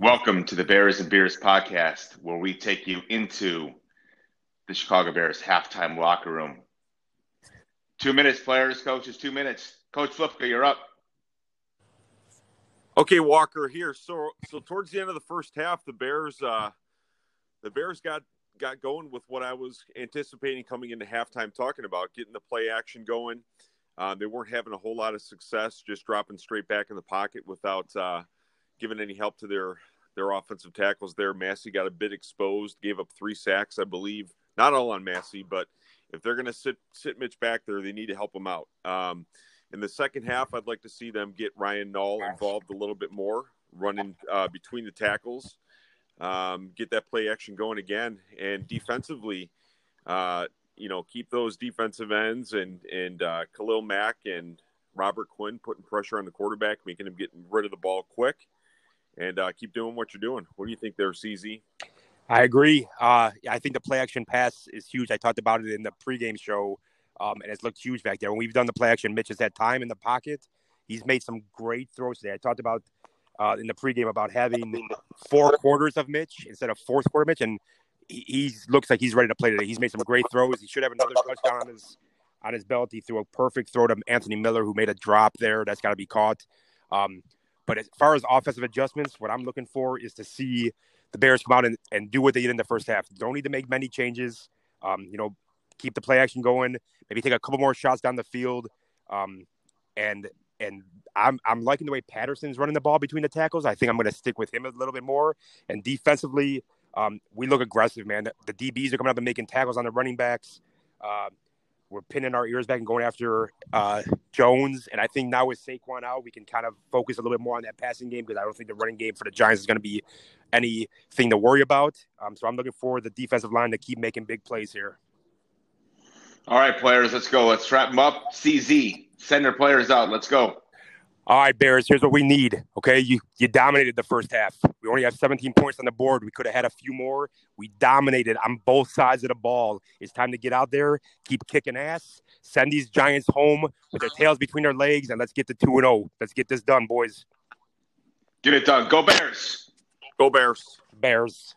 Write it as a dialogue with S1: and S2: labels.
S1: Welcome to the Bears and Beers podcast, where we take you into the Chicago Bears halftime locker room. Two minutes, players, coaches, two minutes. Coach Flipka, you're up.
S2: Okay, Walker here. So, so towards the end of the first half, the Bears, uh, the Bears got got going with what I was anticipating coming into halftime, talking about getting the play action going. Uh, they weren't having a whole lot of success, just dropping straight back in the pocket without uh, giving any help to their their offensive tackles. There, Massie got a bit exposed, gave up three sacks, I believe. Not all on Massie, but if they're going to sit sit Mitch back there, they need to help him out. Um, in the second half, I'd like to see them get Ryan Nall involved a little bit more, running uh, between the tackles, um, get that play action going again, and defensively, uh, you know, keep those defensive ends and and uh, Khalil Mack and Robert Quinn putting pressure on the quarterback, making him get rid of the ball quick, and uh, keep doing what you're doing. What do you think there, CZ?
S3: I agree. Uh, I think the play action pass is huge. I talked about it in the pregame show, um, and it's looked huge back there. When we've done the play action, Mitch has had time in the pocket. He's made some great throws today. I talked about uh, in the pregame about having four quarters of Mitch instead of fourth quarter Mitch, and he, he looks like he's ready to play today. He's made some great throws. He should have another touchdown on his on his belt. He threw a perfect throw to Anthony Miller, who made a drop there. That's got to be caught. Um, but as far as offensive adjustments, what I'm looking for is to see the Bears come out and, and do what they did in the first half. Don't need to make many changes. Um, you know, keep the play action going. Maybe take a couple more shots down the field. Um, and and I'm I'm liking the way Patterson's running the ball between the tackles. I think I'm going to stick with him a little bit more. And defensively, um, we look aggressive, man. The, the, DBs are coming up and making tackles on the running backs. Uh, we're pinning our ears back and going after uh, Jones. And I think now with Saquon out, we can kind of focus a little bit more on that passing game because I don't think the running game for the Giants is going to be anything to worry about. Um, so I'm looking for the defensive line to keep making big plays here.
S1: All right, players, let's go. Let's wrap them up. CZ, send their players out. Let's go.
S3: All right, Bears, here's what we need. Okay. You you dominated the first half. We only have 17 points on the board. We could have had a few more. We dominated on both sides of the ball. It's time to get out there, keep kicking ass, send these Giants home with their tails between their legs, and let's get to 2 and 0. Let's get this done, boys.
S1: Get it done. Go Bears.
S2: Go Bears.
S3: Bears.